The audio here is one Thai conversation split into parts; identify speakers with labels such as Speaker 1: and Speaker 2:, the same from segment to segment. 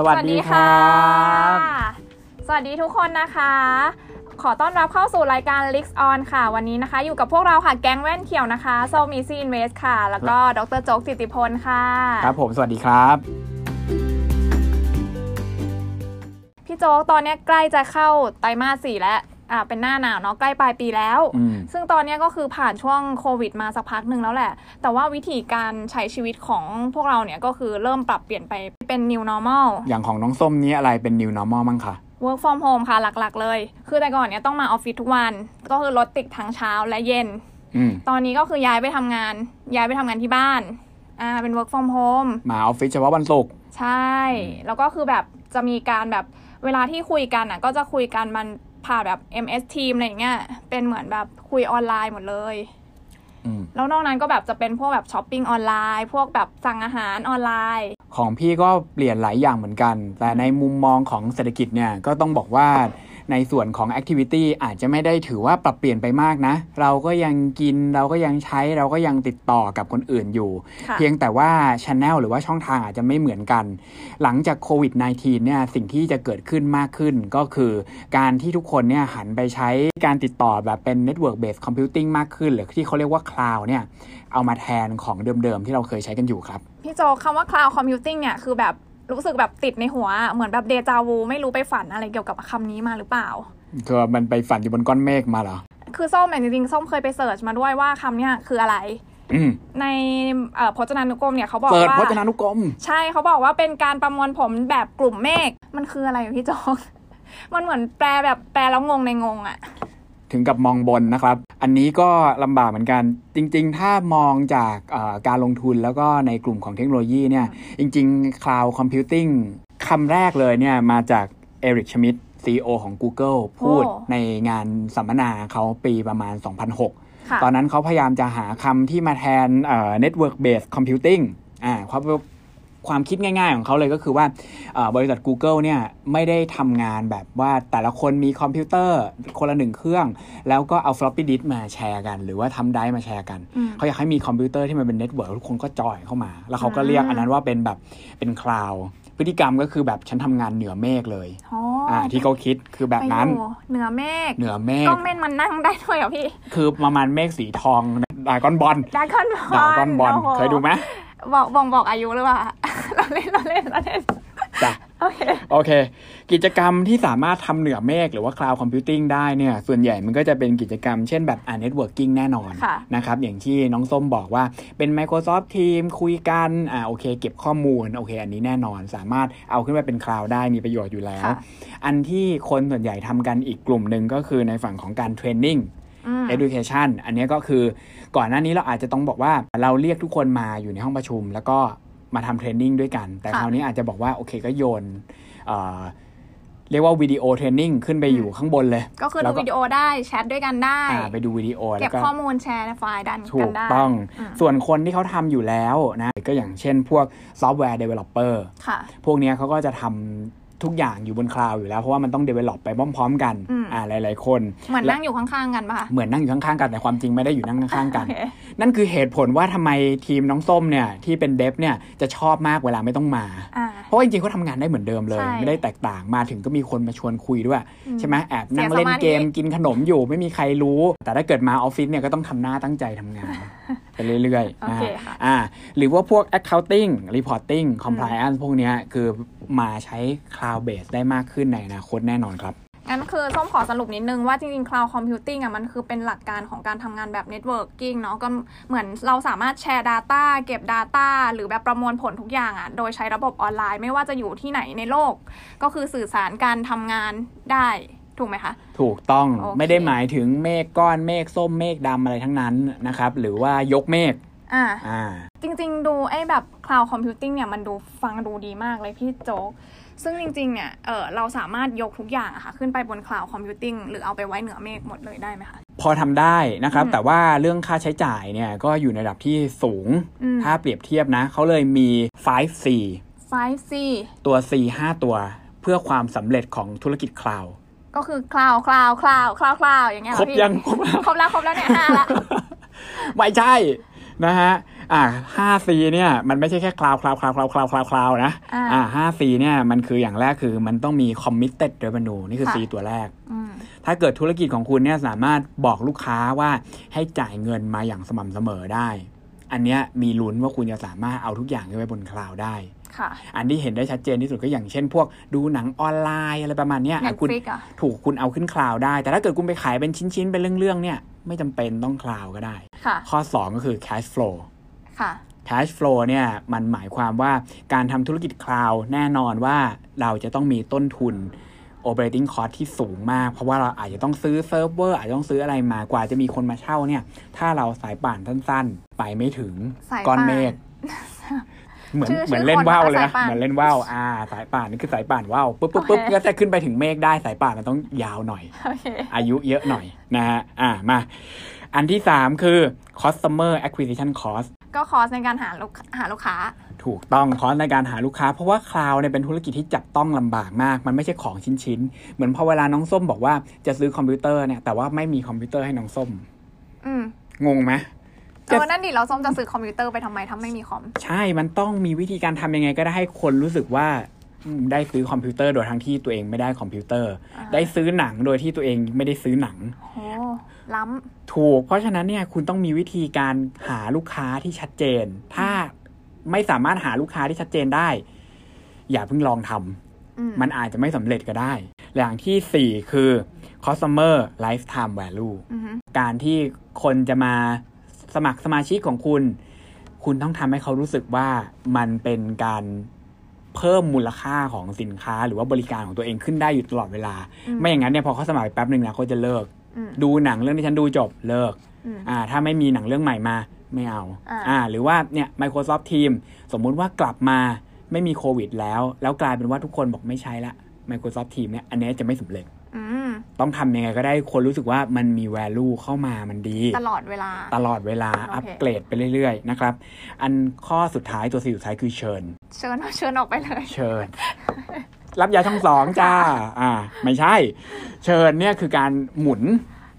Speaker 1: สวัสดีครับ
Speaker 2: สวัสดีทุกคนนะคะ ขอต้อนรับเข้าสู่รายการ l i x On ค่ะ วันนี้นะคะ อยู่กับพวกเราค่ะแก๊งแว่นเขียวนะคะโซมีซีอินเวสค่ะ แล้วก็ดรโจ๊กสิติพลค่ะ
Speaker 1: ครับผมสวัสดีครับ
Speaker 2: พี่โจ๊กตอนนี้ใกล้จะเข้าไตรมาสสี่แล้ว อ่าเป็นหน้าหนาวเนาะใกล้ปลายปีแล้ว
Speaker 1: อืม
Speaker 2: ซึ่งตอนนี้ก็คือผ่านช่วงโควิดมาสักพักหนึ่งแล้วแหละ แต่ว่าวิธีการใช้ชีวิตของพวกเราเนี่ยก็คือเริ่มปรับเปลี่ยนไปเป็น new normal
Speaker 1: อย่างของน้องส้มนี้อะไรเป็น new normal มั้งคะ
Speaker 2: work from home ค่ะหลักๆ เลย คือแต่ก่อนเนี่ยต้องมาออฟฟิศทุกวัน ก็คือรถติดทั้งเช้าและเย็น
Speaker 1: อืม
Speaker 2: ตอนนี้ก็คือย้ายไปทำงาน ย้ายไปทำงานที่บ้าน อ่าเป็น work from home
Speaker 1: มาออฟฟิศเฉพาะวันศุกร์
Speaker 2: ใช่ แล้วก็คือแบบจะมีการแบบเวลาที่คุยกันอะก็จะคุยกันมัน ผ่านแบบ MS Team อะไรอย่างเงี้ยเป็นเหมือนแบบคุยออนไลน์หมดเลย
Speaker 1: อืม
Speaker 2: แล้วนอกนั้นก็แบบจะเป็นพวกแบบช้อปปิ้งออนไลน์ พวกแบบสั่งอาหารออนไลน์
Speaker 1: ของพี่ก็เปลี่ยนหลายอย่างเหมือนกัน แต่ในมุมมองของเศรษฐกิจเนี่ยก็ต้องบอกว่า ในส่วนของ Activity อาจจะไม่ได้ถือว่าปรับเปลี่ยนไปมากนะ เราก็ยังกินเราก็ยังใช้เราก็ยังติดต่อกับคนอื่นอยู่
Speaker 2: ค่ะ
Speaker 1: เพียงแต่ว่าช n แนลหรือว่าช่องทางอาจจะไม่เหมือนกัน หลังจากโควิด -19 เนี่ยสิ่งที่จะเกิดขึ้นมากขึ้นก็คือการที่ทุกคนเนี่ยหันไปใช้การติดต่อแบบเป็น Network Based Computing มากขึ้น หรือที่เขาเรียกว่า Cloud เนี่ยเอามาแทนของเดิมๆ ที่เราเคยใช้กันอยู่ครับ
Speaker 2: พี่โจคำว่า cloud computing เนี่ยคือแบบ รู้สึกแบบติดในหัว เหมือนแบบเดจาวูไม่รู้ไปฝันอะไรเกี่ยวกับคำนี้มาหรือเปล่า
Speaker 1: คือมันไปฝันอยู่บนก้อนเมฆมาเหรอ
Speaker 2: คือส้มเนี่ยจริงๆส้มเคยไปเสิร์ชมาด้วยว่าคำเนี้ยคืออะไร
Speaker 1: อืม
Speaker 2: ในเอ่อพจนานุกรมเนี่ยเขาบอก
Speaker 1: เปิด
Speaker 2: ว่า
Speaker 1: พจนานุกรม
Speaker 2: ใช่เขาบอกว่าเป็นการประมวลผลแบบกลุ่มเมฆมันคืออะไรอะพี่โจกมันเหมือนแปลแบบแปลแล้วงงในงงอะ
Speaker 1: ถึงกับมองบนนะครับ อันนี้ก็ลำบากเหมือนกัน จริง ๆ ถ้ามองจากเอ่อการลงทุนแล้วก็ในกลุ่มของเทคโนโลยีเนี่ย จริง ๆ Cloud Computing คำแรกเลยเนี่ยมาจากเอริกชมิด CEO ของ Google พูดในงานสัมมนาเขาปีประมาณ 2006
Speaker 2: ค่ะ
Speaker 1: ตอนนั้นเขาพยายามจะหาคำที่มาแทนเอ่อ network based computing อ่าความ ความคิดง่ายๆของเขาเลยก็คือว่าเอ่อบริษัท Google เนี่ยไม่ได้ทำงานแบบว่าแต่ละคนมีคอมพิวเตอร์คนละหนึ่งเครื่อง แล้วก็เอา floppy disk มาแชร์กัน หรือว่าทำ drive มาแชร์กัน
Speaker 2: อืม
Speaker 1: เขาอยากให้มีคอมพิวเตอร์ที่มันเป็น network ทุกคนก็จอยเข้ามา แล้วเขาก็เรียกอันนั้นว่าเป็นแบบเป็น cloud พฤติกรรมก็คือแบบฉันทำงานเหนือเมฆเลย
Speaker 2: อ๋อ
Speaker 1: อ่าที่เขาคิดคือแบบนั้น
Speaker 2: ไปอยู่เหนือเมฆ
Speaker 1: เหนือเมฆ
Speaker 2: ล้องเม่นมันนั่งได้ด้วยเหรอพี่
Speaker 1: คือประมาณเมฆสีทองดากอนบอล
Speaker 2: ดาคอนบอล
Speaker 1: ดากอนบอล
Speaker 2: โโเค
Speaker 1: ยดูไหม
Speaker 2: บอกบอกบอกอายุหรือเปล่า เราเล่นเราเล่นเราเล่น
Speaker 1: จ้ะ
Speaker 2: โอเค
Speaker 1: โอเค กิจกรรมที่สามารถทำเหนือเมฆหรือว่า Cloud Computing ได้เนี่ย ส่วนใหญ่มันก็จะเป็นกิจกรรมเช่นแบบอ่า Networking แน่นอน
Speaker 2: ค่ะ
Speaker 1: นะครับ อย่างที่น้องส้มบอกว่าเป็น Microsoft Team คุยกัน อ่าโอเค เก็บข้อมูล โอเค อันนี้แน่นอนสามารถเอาขึ้นไปเป็น Cloud ได้มีประโยชน์อยู่แล้ว
Speaker 2: ค่ะ
Speaker 1: อันที่คนส่วนใหญ่ทำกันอีกกลุ่มหนึ่งก็คือในฝั่งของการ Training
Speaker 2: อืม
Speaker 1: education อันนี้ก็คือก่อนหน้านี้เราอาจจะต้องบอกว่าเราเรียกทุกคนมาอยู่ในห้องประชุม แล้วก็ มาทำเทรนนิ่งด้วยกัน แต่
Speaker 2: ค่ะ
Speaker 1: คราวนี้อาจจะบอกว่าโอเคก็โยนเอ่อเรียกว่าวิดีโอเทรนนิ่งขึ้นไปอยู่ข้างบนเลย
Speaker 2: ก็คือ
Speaker 1: แล้
Speaker 2: ดู
Speaker 1: ว
Speaker 2: วิดีโอได้ แชทด้วยกันได้
Speaker 1: อ่าไปดูวิดีโอ
Speaker 2: เก็
Speaker 1: แล้
Speaker 2: บ
Speaker 1: วก็
Speaker 2: ข้อมูลแชร์ในไฟล์ดัน
Speaker 1: ถู
Speaker 2: กัน
Speaker 1: ก
Speaker 2: ได้
Speaker 1: ต้อง
Speaker 2: อืม
Speaker 1: ส่วนคนที่เขาทำอยู่แล้วนะ ก็อย่างเช่นพวกซอฟต์แวร์เดเวลลอปเปอร์
Speaker 2: ค่ะ
Speaker 1: พวกเนี้ยเขาก็จะทำ ทุกอย่างอยู่บนคลาวด์อยู่แล้วเพราะว่ามันต้อง develop ไปพร้อมๆกัน
Speaker 2: อืม
Speaker 1: อ่าหลาย ๆ คน
Speaker 2: เหมือน
Speaker 1: และ
Speaker 2: นั่งอยู่ข้างๆกันปะคะ
Speaker 1: เหมือนนั่งอยู่ข้างๆกันแต่ความจริงไม่ได้อยู่นั่งข้างๆกัน
Speaker 2: โอเค
Speaker 1: นั่นคือเหตุผลว่าทำไมทีมน้องส้มเนี่ยที่เป็นเดฟเนี่ยจะชอบมากเวลาไม่ต้องมา
Speaker 2: อ่า
Speaker 1: เพราะว่าจริงๆเขาทำงานได้เหมือนเดิมเลย
Speaker 2: ใช่
Speaker 1: ไม่ได้แตกต่างมาถึงก็มีคนมาชวนคุยด้วย
Speaker 2: อืม
Speaker 1: ใช่ไหมแอบ
Speaker 2: เสีย
Speaker 1: นั่งเล่น
Speaker 2: สมาธิ
Speaker 1: เกมกินขนมอยู่ไม่มีใครรู้ แต่ถ้าเกิดมาออฟฟิศเนี่ยก็ต้องทำหน้าตั้งใจทำงานไปเรื่อย
Speaker 2: โอ
Speaker 1: ๆ
Speaker 2: เค
Speaker 1: อ่า
Speaker 2: ค่ะ
Speaker 1: อ่า หรือว่าพวก accounting reporting compliance พวกเนี้ยคือมาใช้ cloud base ได้มากขึ้นในอนาคตแน่นอนครับ
Speaker 2: งั้นคือส้มขอสรุปนิดนึงว่าจริงๆ cloud computing อะมันคือเป็นหลักการของการทำงานแบบ networking เนาะก็เหมือนเราสามารถแชร์ Data เก็บ Data หรือแบบประมวลผลทุกอย่างอะโดยใช้ระบบออนไลน์ไม่ว่าจะอยู่ที่ไหนในโลก ก็คือสื่อสารการทำงานได้ถูกไหมคะ
Speaker 1: ถูกต้อง
Speaker 2: โอเค
Speaker 1: ไม่ได้หมายถึงเมฆก้อนเมฆส้มเมฆดำอะไรทั้งนั้นนะครับ หรือว่ายกเมฆ
Speaker 2: อ่า
Speaker 1: อ่า
Speaker 2: จริง ๆ ดูไอ้แบบ cloud computing เนี่ยมันดูฟังดูดีมากเลยพี่โจ๊ก ซึ่งจริง ๆ เนี่ย เออเราสามารถยกทุกอย่างอะค่ะ ขึ้นไปบน cloud computing หรือเอาไปไว้เหนือเมฆหมดเลยได้ไหมคะ
Speaker 1: พอทำได้นะครับ
Speaker 2: อืม
Speaker 1: แต่ว่าเรื่องค่าใช้จ่ายเนี่ยก็อยู่ในระดับที่สูง
Speaker 2: อืม
Speaker 1: ถ้าเปรียบเทียบนะ เขาเลยมี 5C
Speaker 2: 5C
Speaker 1: ตัว C 5 ตัว เพื่อความสำเร็จของธุรกิจคลาว
Speaker 2: ก็คือ cloud cloud cloud cloud cloud อย่างเงี้ยเห
Speaker 1: ครบ
Speaker 2: พี่
Speaker 1: ยังครบแล้ว
Speaker 2: ครบแล้วครบแล้วเนี่ยห้าละ
Speaker 1: ไม่ใช่ นะฮะอ่า 5C เนี่ยมันไม่ใช่แค่ cloud cloud cloud cloud cloud cloud cloud นะ
Speaker 2: อ่า
Speaker 1: อ่า 5C เนี่ยมันคืออย่างแรกคือมันต้องมี committed revenue นี่คือ
Speaker 2: ค่ะ
Speaker 1: C ตัวแรก
Speaker 2: อืม
Speaker 1: ถ้าเกิดธุรกิจของคุณเนี่ยสามารถบอกลูกค้าว่าให้จ่ายเงินมาอย่างสม่ำเสมอได้ อันเนี้ยมีลุ้นว่าคุณจะสามารถเอาทุกอย่างขึ้นไปบน cloud ได้
Speaker 2: ค่ะ
Speaker 1: อันที่เห็นได้ชัดเจนที่สุดก็อย่างเช่น พวกดูหนังออนไลน์อะไรประมาณเนี้ยอะคุณ
Speaker 2: Netflix อะ
Speaker 1: ถูกคุณเอาขึ้น cloud ได้ แต่ถ้าเกิดคุณไปขายเป็นชิ้นๆเป็นเรื่องๆเนี่ยไม่จำเป็นต้อง cloud ก็ได้
Speaker 2: ค่ะ
Speaker 1: ข้อ 2 ก็คือ cash flow
Speaker 2: ค่ะ
Speaker 1: cash flow เนี่ยมันหมายความว่าการทำธุรกิจ cloud แน่นอนว่าเราจะต้องมีต้นทุน operating cost ที่สูงมาก เพราะว่าเราอาจจะต้องซื้อเซิร์ฟเวอร์อาจจะต้องซื้ออะไรมากว่าจะมีคนมาเช่าเนี่ย ถ้าเราสายป่านสั้นๆ ไปไม่ถึง
Speaker 2: สาย
Speaker 1: ก้อน
Speaker 2: ป่าน
Speaker 1: เมฆ เหมือน
Speaker 2: ชื่อ
Speaker 1: เหมือน
Speaker 2: ชื่อ
Speaker 1: เล่น
Speaker 2: คน
Speaker 1: ว่าว
Speaker 2: ว่า
Speaker 1: เลย
Speaker 2: สา
Speaker 1: นะ
Speaker 2: ยป่าน
Speaker 1: เหมือนเล่นว่าวอ่า สายป่านนี่คือสายป่านว่าวปุ๊บปุ๊บปุ๊บ
Speaker 2: โอเค
Speaker 1: ก็จะขึ้นไปถึงเมฆได้สายป่านมันต้องยาวหน่อย
Speaker 2: โอเค
Speaker 1: อายุเยอะหน่อยนะฮะอ่ามาอันที่3คือ customer acquisition cost
Speaker 2: ก็ cost ในการหาลูกหาลูกค้า
Speaker 1: ถูกต้อง cost ในการหาลูกค้า เพราะว่า cloud เนี่ยเป็นธุรกิจที่จับต้องลำบากมาก มันไม่ใช่ของชิ้นๆ เหมือนพอเวลาน้องส้มบอกว่าจะซื้อคอมพิวเตอร์เนี่ยแต่ว่าไม่มีคอมพิวเตอร์ให้น้องส้ม
Speaker 2: อืม
Speaker 1: งงไหม
Speaker 2: เออนั่นดิแล้วส้มจะซื้อคอมพิวเตอร์ไปทำไมถ้าไม่มีคอม
Speaker 1: ใช่ มันต้องมีวิธีการทำยังไงก็ได้ให้คนรู้สึกว่าอืมได้ซื้อคอมพิวเตอร์โดยทั้งที่ตัวเองไม่ได้คอมพิวเตอร์
Speaker 2: อ่า
Speaker 1: ได้ซื้อหนังโดยที่ตัวเองไม่ได้ซื้อหนัง
Speaker 2: โหล้
Speaker 1: ถูก เพราะฉะนั้นเนี่ยคุณต้องมีวิธีการหาลูกค้าที่ชัดเจน ถ้าไม่สามารถหาลูกค้าที่ชัดเจนได้ อย่าเพิ่งลองทำำ
Speaker 2: อืม
Speaker 1: มันอาจจะไม่สำเร็จก็ได้อย่างที่4คือ customer lifetime value
Speaker 2: อือฮึ
Speaker 1: การที่คนจะมา สมัครสมาชิกของคุณ คุณต้องทำให้เขารู้สึกว่ามันเป็นการเพิ่มมูลค่าของสินค้าหรือว่าบริการของตัวเองขึ้นได้อยู่ตลอดเวลา
Speaker 2: อืม
Speaker 1: ไม่อย่างนั้นเนี่ยพอเขาสมัครไปแป๊บหนึ่งนะเขาจะเลิก
Speaker 2: อืม
Speaker 1: ดูหนังเรื่องที่ฉันดูจบเลิก
Speaker 2: อืม
Speaker 1: อ่าถ้าไม่มีหนังเรื่องใหม่มาไม่เอา
Speaker 2: อ่า
Speaker 1: หรือว่าเนี่ย Microsoft Team สมมุติว่ากลับมาไม่มีโควิดแล้ว แล้วกลายเป็นว่าทุกคนบอกไม่ใช้ละ Microsoft Team เนี่ยอันเนี้ยจะไม่สำเร็จ
Speaker 2: อืม
Speaker 1: ต้องทำยังไงก็ได้คนรู้สึกว่ามันมี value เข้ามามันดี
Speaker 2: ตลอดเวลา
Speaker 1: ตลอดเวลา
Speaker 2: โอเค
Speaker 1: อัปเกรดไปเรื่อยๆ นะครับ อันข้อสุดท้ายตัวสี่สุดท้ายคือเชิญ
Speaker 2: เชิญเชิญออกไปเลย
Speaker 1: เชิญ รับยาช่องสองจ้า อ่า ไม่ใช่ เชิญเนี่ยคือการหมุน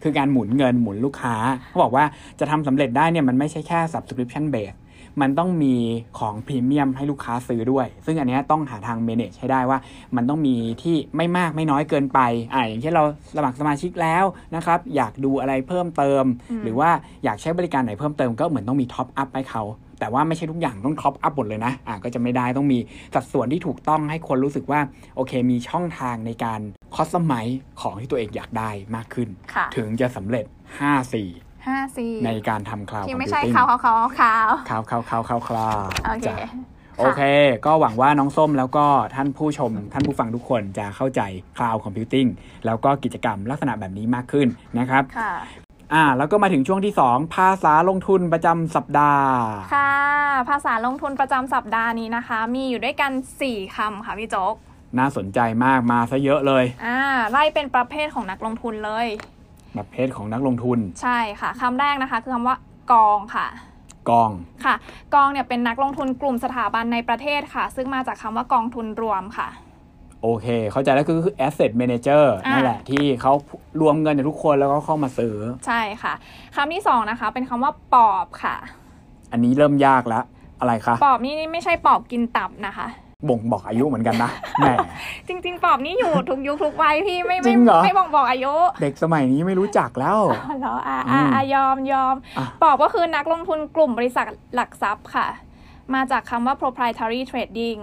Speaker 1: คือการหมุนเงินหมุนลูกค้าเขาบอกว่าจะทำสำเร็จได้เนี่ยมันไม่ใช่แค่ subscription base มันต้องมีของพรีเมียมให้ลูกค้าซื้อด้วย ซึ่งอันเนี้ยต้องหาทาง manage ให้ได้ว่า มันต้องมีที่ไม่มากไม่น้อยเกินไปอ่าอย่างเช่นเราสมัครสมาชิกแล้วนะครับ อยากดูอะไรเพิ่มเติม
Speaker 2: อืม
Speaker 1: หรือว่าอยากใช้บริการไหนเพิ่มเติมก็เหมือนต้องมีท็อปอัพให้เขาแต่ว่าไม่ใช่ทุกอย่างต้องท็อปอัพหมดเลยนะอ่าก็จะไม่ได้ต้องมีสัดส่วนที่ถูกต้องให้คนรู้สึกว่า โอเคมีช่องทางในการคอสไมของที่ตัวเองอยากได้มากขึ้น
Speaker 2: ค่ะ
Speaker 1: ถึงจะสำเร็จ5
Speaker 2: ห้าสี่
Speaker 1: 4ในการทำคลาวด์
Speaker 2: ที่
Speaker 1: คอม
Speaker 2: ไม่
Speaker 1: พิว
Speaker 2: ใช่
Speaker 1: ติ้ง
Speaker 2: ขาวขาวขาวขาว
Speaker 1: คลาวคลาวคลาวคลาวคลาว
Speaker 2: โอเค
Speaker 1: จ้ะโอเค ก็หวังว่าน้องส้มแล้วก็ท่านผู้ชม ท่านผู้ฟังทุกคนจะเข้าใจ cloud computing แล้วก็กิจกรรมลักษณะแบบนี้มากขึ้นนะครับ
Speaker 2: ค่ะ
Speaker 1: อ่าแล้วก็มาถึงช่วงที่ 2 ภาษาลงทุนประจำสัปดาห์
Speaker 2: ค่ะ ภาษาลงทุนประจำสัปดาห์นี้นะคะ มีอยู่ด้วยกัน 4คำค่ะพี่โจ๊ก
Speaker 1: น่าสนใจมากมาซะเยอะเลย
Speaker 2: อ่าไล่เป็นประเภทของนักลงทุนเลย
Speaker 1: ประเภทของนักลงทุน
Speaker 2: ใช่ค่ะคำแรกนะคะคือคำว่ากองค่ะ
Speaker 1: กอง
Speaker 2: ค่ะ กองเนี่ยเป็นนักลงทุนกลุ่มสถาบันในประเทศค่ะ ซึ่งมาจากคำว่ากองทุนรวมค่ะ
Speaker 1: โอเค เข้าใจแล้วก็คือ asset manager
Speaker 2: อ่านั่
Speaker 1: นั่นแหละที่เขารวมเงินจากทุกคนแล้วก็เข้ามาซื้อ
Speaker 2: ใช่ค่ะคำที่สองนะคะ เป็นคำว่าปอบค่ะ
Speaker 1: อันนี้เริ่มยากแล้วอะไรคะ
Speaker 2: ปอบนี่ไม่ใช่ปอบกินตับนะคะ
Speaker 1: บ่งบอกอายุเหมือนกันนะแหม
Speaker 2: จริง ๆ ปอบนี่อยู่ทุกยุคทุกวัยพี่ไม่
Speaker 1: จริ
Speaker 2: ไม่
Speaker 1: งเหรอ
Speaker 2: ไม่บอกบอกอายุ
Speaker 1: เด็กสมัยนี้ไม่รู้จักแล้ว
Speaker 2: อ๋อเหรออะ
Speaker 1: อื
Speaker 2: อะ
Speaker 1: ม
Speaker 2: อะยอมยอม
Speaker 1: อะ
Speaker 2: ปอบก็คือนักลงทุนกลุ่มบริษัทหลักทรัพย์ค่ะ มาจากคำว่า proprietary trading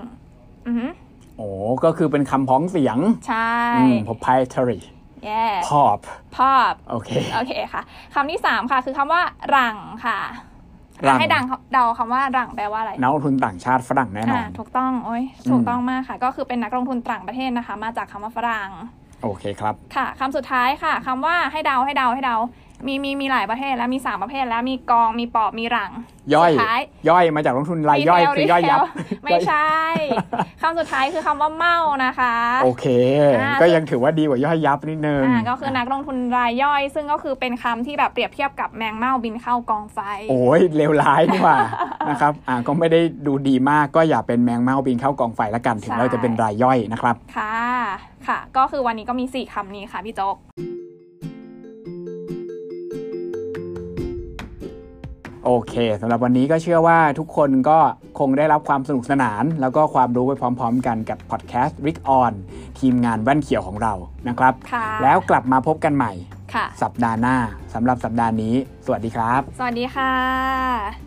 Speaker 2: อือหือ
Speaker 1: โอ้ก็คือเป็นคำพ้องเสียง
Speaker 2: ใช่
Speaker 1: อืม proprietary
Speaker 2: yeah
Speaker 1: pop
Speaker 2: พอบ
Speaker 1: โอเค
Speaker 2: โอเคค่ะ คำที่สามค่ะ คือคำว่าหลังค่ะ
Speaker 1: หลัง
Speaker 2: ให้ดังเดาคำว่าหลังแปลว่าอะไร
Speaker 1: นักลงทุนต่างชาติฝรั่งแน่นอน
Speaker 2: ถูกต้องโอ้ยถูกต้องมากค่ะ ก็คือเป็นนักลงทุนต่างประเทศนะคะ มาจากคำว่าฝรั่ง
Speaker 1: โอเคครับ
Speaker 2: ค่ะคำสุดท้ายค่ะคำว่าให้เดาให้เดาให้เดา มีมีมีหลายประเภทแล้วมีสามประเภทแล้วมีกองมีปอบมีหลัง
Speaker 1: ย่อย
Speaker 2: สุดท้าย
Speaker 1: ย่อยมาจากลงทุนรายย่อย
Speaker 2: Retail
Speaker 1: คือย่อยยับ
Speaker 2: Retail ไม่ใช่คำสุดท้ายคือคำว่าเมานะคะ
Speaker 1: โอเค
Speaker 2: อ่า
Speaker 1: ก็ยังถือว่าดีกว่าย่อยยับนิดนึง
Speaker 2: อ่าก็คือนักลงทุนรายย่อย ซึ่งก็คือเป็นคำที่แบบเปรียบเทียบกับแมงเม่าบินเข้ากองไฟ
Speaker 1: โอ้ยเลวร้ายนี่หว่านะครับอ่าก็ไม่ได้ดูดีมากก็อย่าเป็นแมงเม่าบินเข้ากองไฟละกันถึง
Speaker 2: ใช่
Speaker 1: เราจะเป็นรายย่อยนะครับ
Speaker 2: ค่ะค่ะ ก็คือวันนี้ก็มี4คำนี้ค่ะพี่โจ๊ก
Speaker 1: โโอเคสำหรับวันนี้ก็เชื่อว่าทุกคนก็คงได้รับความสนุกสนาน แล้วก็ความรู้ไปพร้อมๆ กันกับพอดแคสต์ Rick On ทีมงานแว่นเขียวของเรานะครับ
Speaker 2: ค่ะ
Speaker 1: แล้วกลับมาพบกันใหม่
Speaker 2: ค่ะ
Speaker 1: สัปดาห์หน้าสำหรับสัปดาห์นี้ สวัสดีครับ
Speaker 2: สวัสดีค่ะ